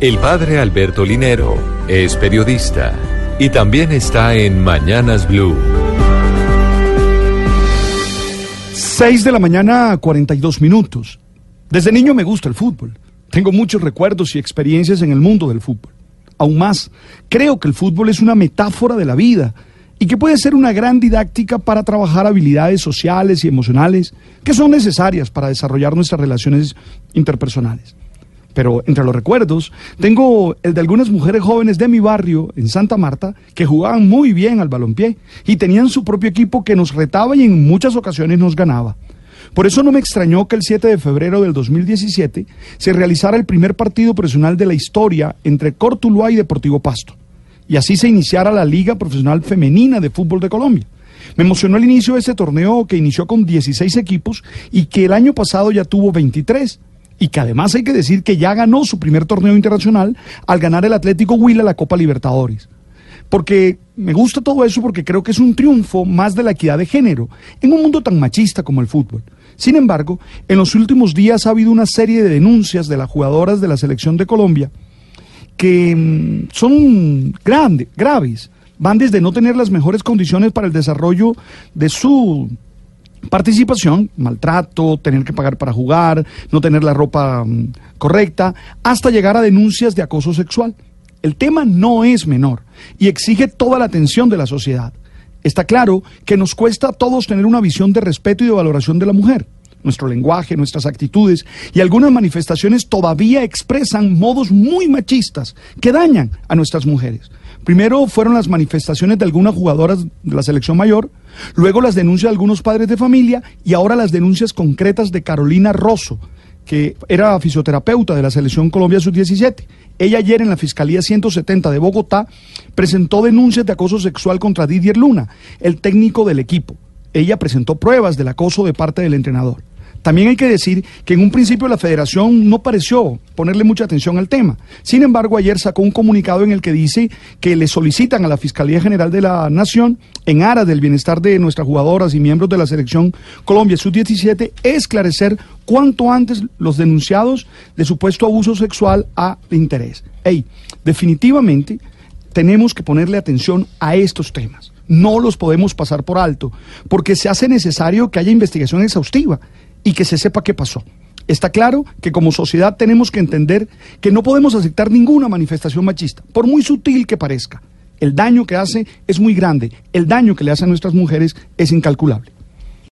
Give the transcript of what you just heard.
El padre Alberto Linero es periodista y también está en Mañanas Blue. 6 de la mañana, 42 minutos. Desde niño me gusta el fútbol. Tengo muchos recuerdos y experiencias en el mundo del fútbol. Aún más, creo que el fútbol es una metáfora de la vida y que puede ser una gran didáctica para trabajar habilidades sociales y emocionales que son necesarias para desarrollar nuestras relaciones interpersonales. Pero entre los recuerdos, tengo el de algunas mujeres jóvenes de mi barrio, en Santa Marta, que jugaban muy bien al balompié y tenían su propio equipo que nos retaba y en muchas ocasiones nos ganaba. Por eso no me extrañó que el 7 de febrero del 2017 se realizara el primer partido profesional de la historia entre Cortuluá y Deportivo Pasto. Y así se iniciara la Liga Profesional Femenina de Fútbol de Colombia. Me emocionó el inicio de ese torneo que inició con 16 equipos y que el año pasado ya tuvo 23 y que además hay que decir que ya ganó su primer torneo internacional al ganar el Atlético Huila la Copa Libertadores. Porque me gusta todo eso porque creo que es un triunfo más de la equidad de género en un mundo tan machista como el fútbol. Sin embargo, en los últimos días ha habido una serie de denuncias de las jugadoras de la selección de Colombia que mm, son grandes, graves. Van desde no tener las mejores condiciones para el desarrollo de su participación, maltrato, tener que pagar para jugar, no tener la ropa mm, correcta, hasta llegar a denuncias de acoso sexual. El tema no es menor y exige toda la atención de la sociedad. Está claro que nos cuesta a todos tener una visión de respeto y de valoración de la mujer. Nuestro lenguaje, nuestras actitudes y algunas manifestaciones todavía expresan modos muy machistas que dañan a nuestras mujeres. Primero fueron las manifestaciones de algunas jugadoras de la selección mayor, luego las denuncias de algunos padres de familia y ahora las denuncias concretas de Carolina Rosso, que era fisioterapeuta de la selección Colombia Sub-17. Ella ayer en la Fiscalía 170 de Bogotá presentó denuncias de acoso sexual contra Didier Luna, el técnico del equipo. Ella presentó pruebas del acoso de parte del entrenador. También hay que decir que en un principio la federación no pareció ponerle mucha atención al tema. Sin embargo, ayer sacó un comunicado en el que dice que le solicitan a la Fiscalía General de la Nación, en aras del bienestar de nuestras jugadoras y miembros de la selección Colombia Sub-17, esclarecer cuanto antes los denunciados de supuesto abuso sexual a interés. Ey, definitivamente tenemos que ponerle atención a estos temas. No los podemos pasar por alto, porque se hace necesario que haya investigación exhaustiva y que se sepa qué pasó. Está claro que como sociedad tenemos que entender que no podemos aceptar ninguna manifestación machista, por muy sutil que parezca. El daño que hace es muy grande, el daño que le hace a nuestras mujeres es incalculable.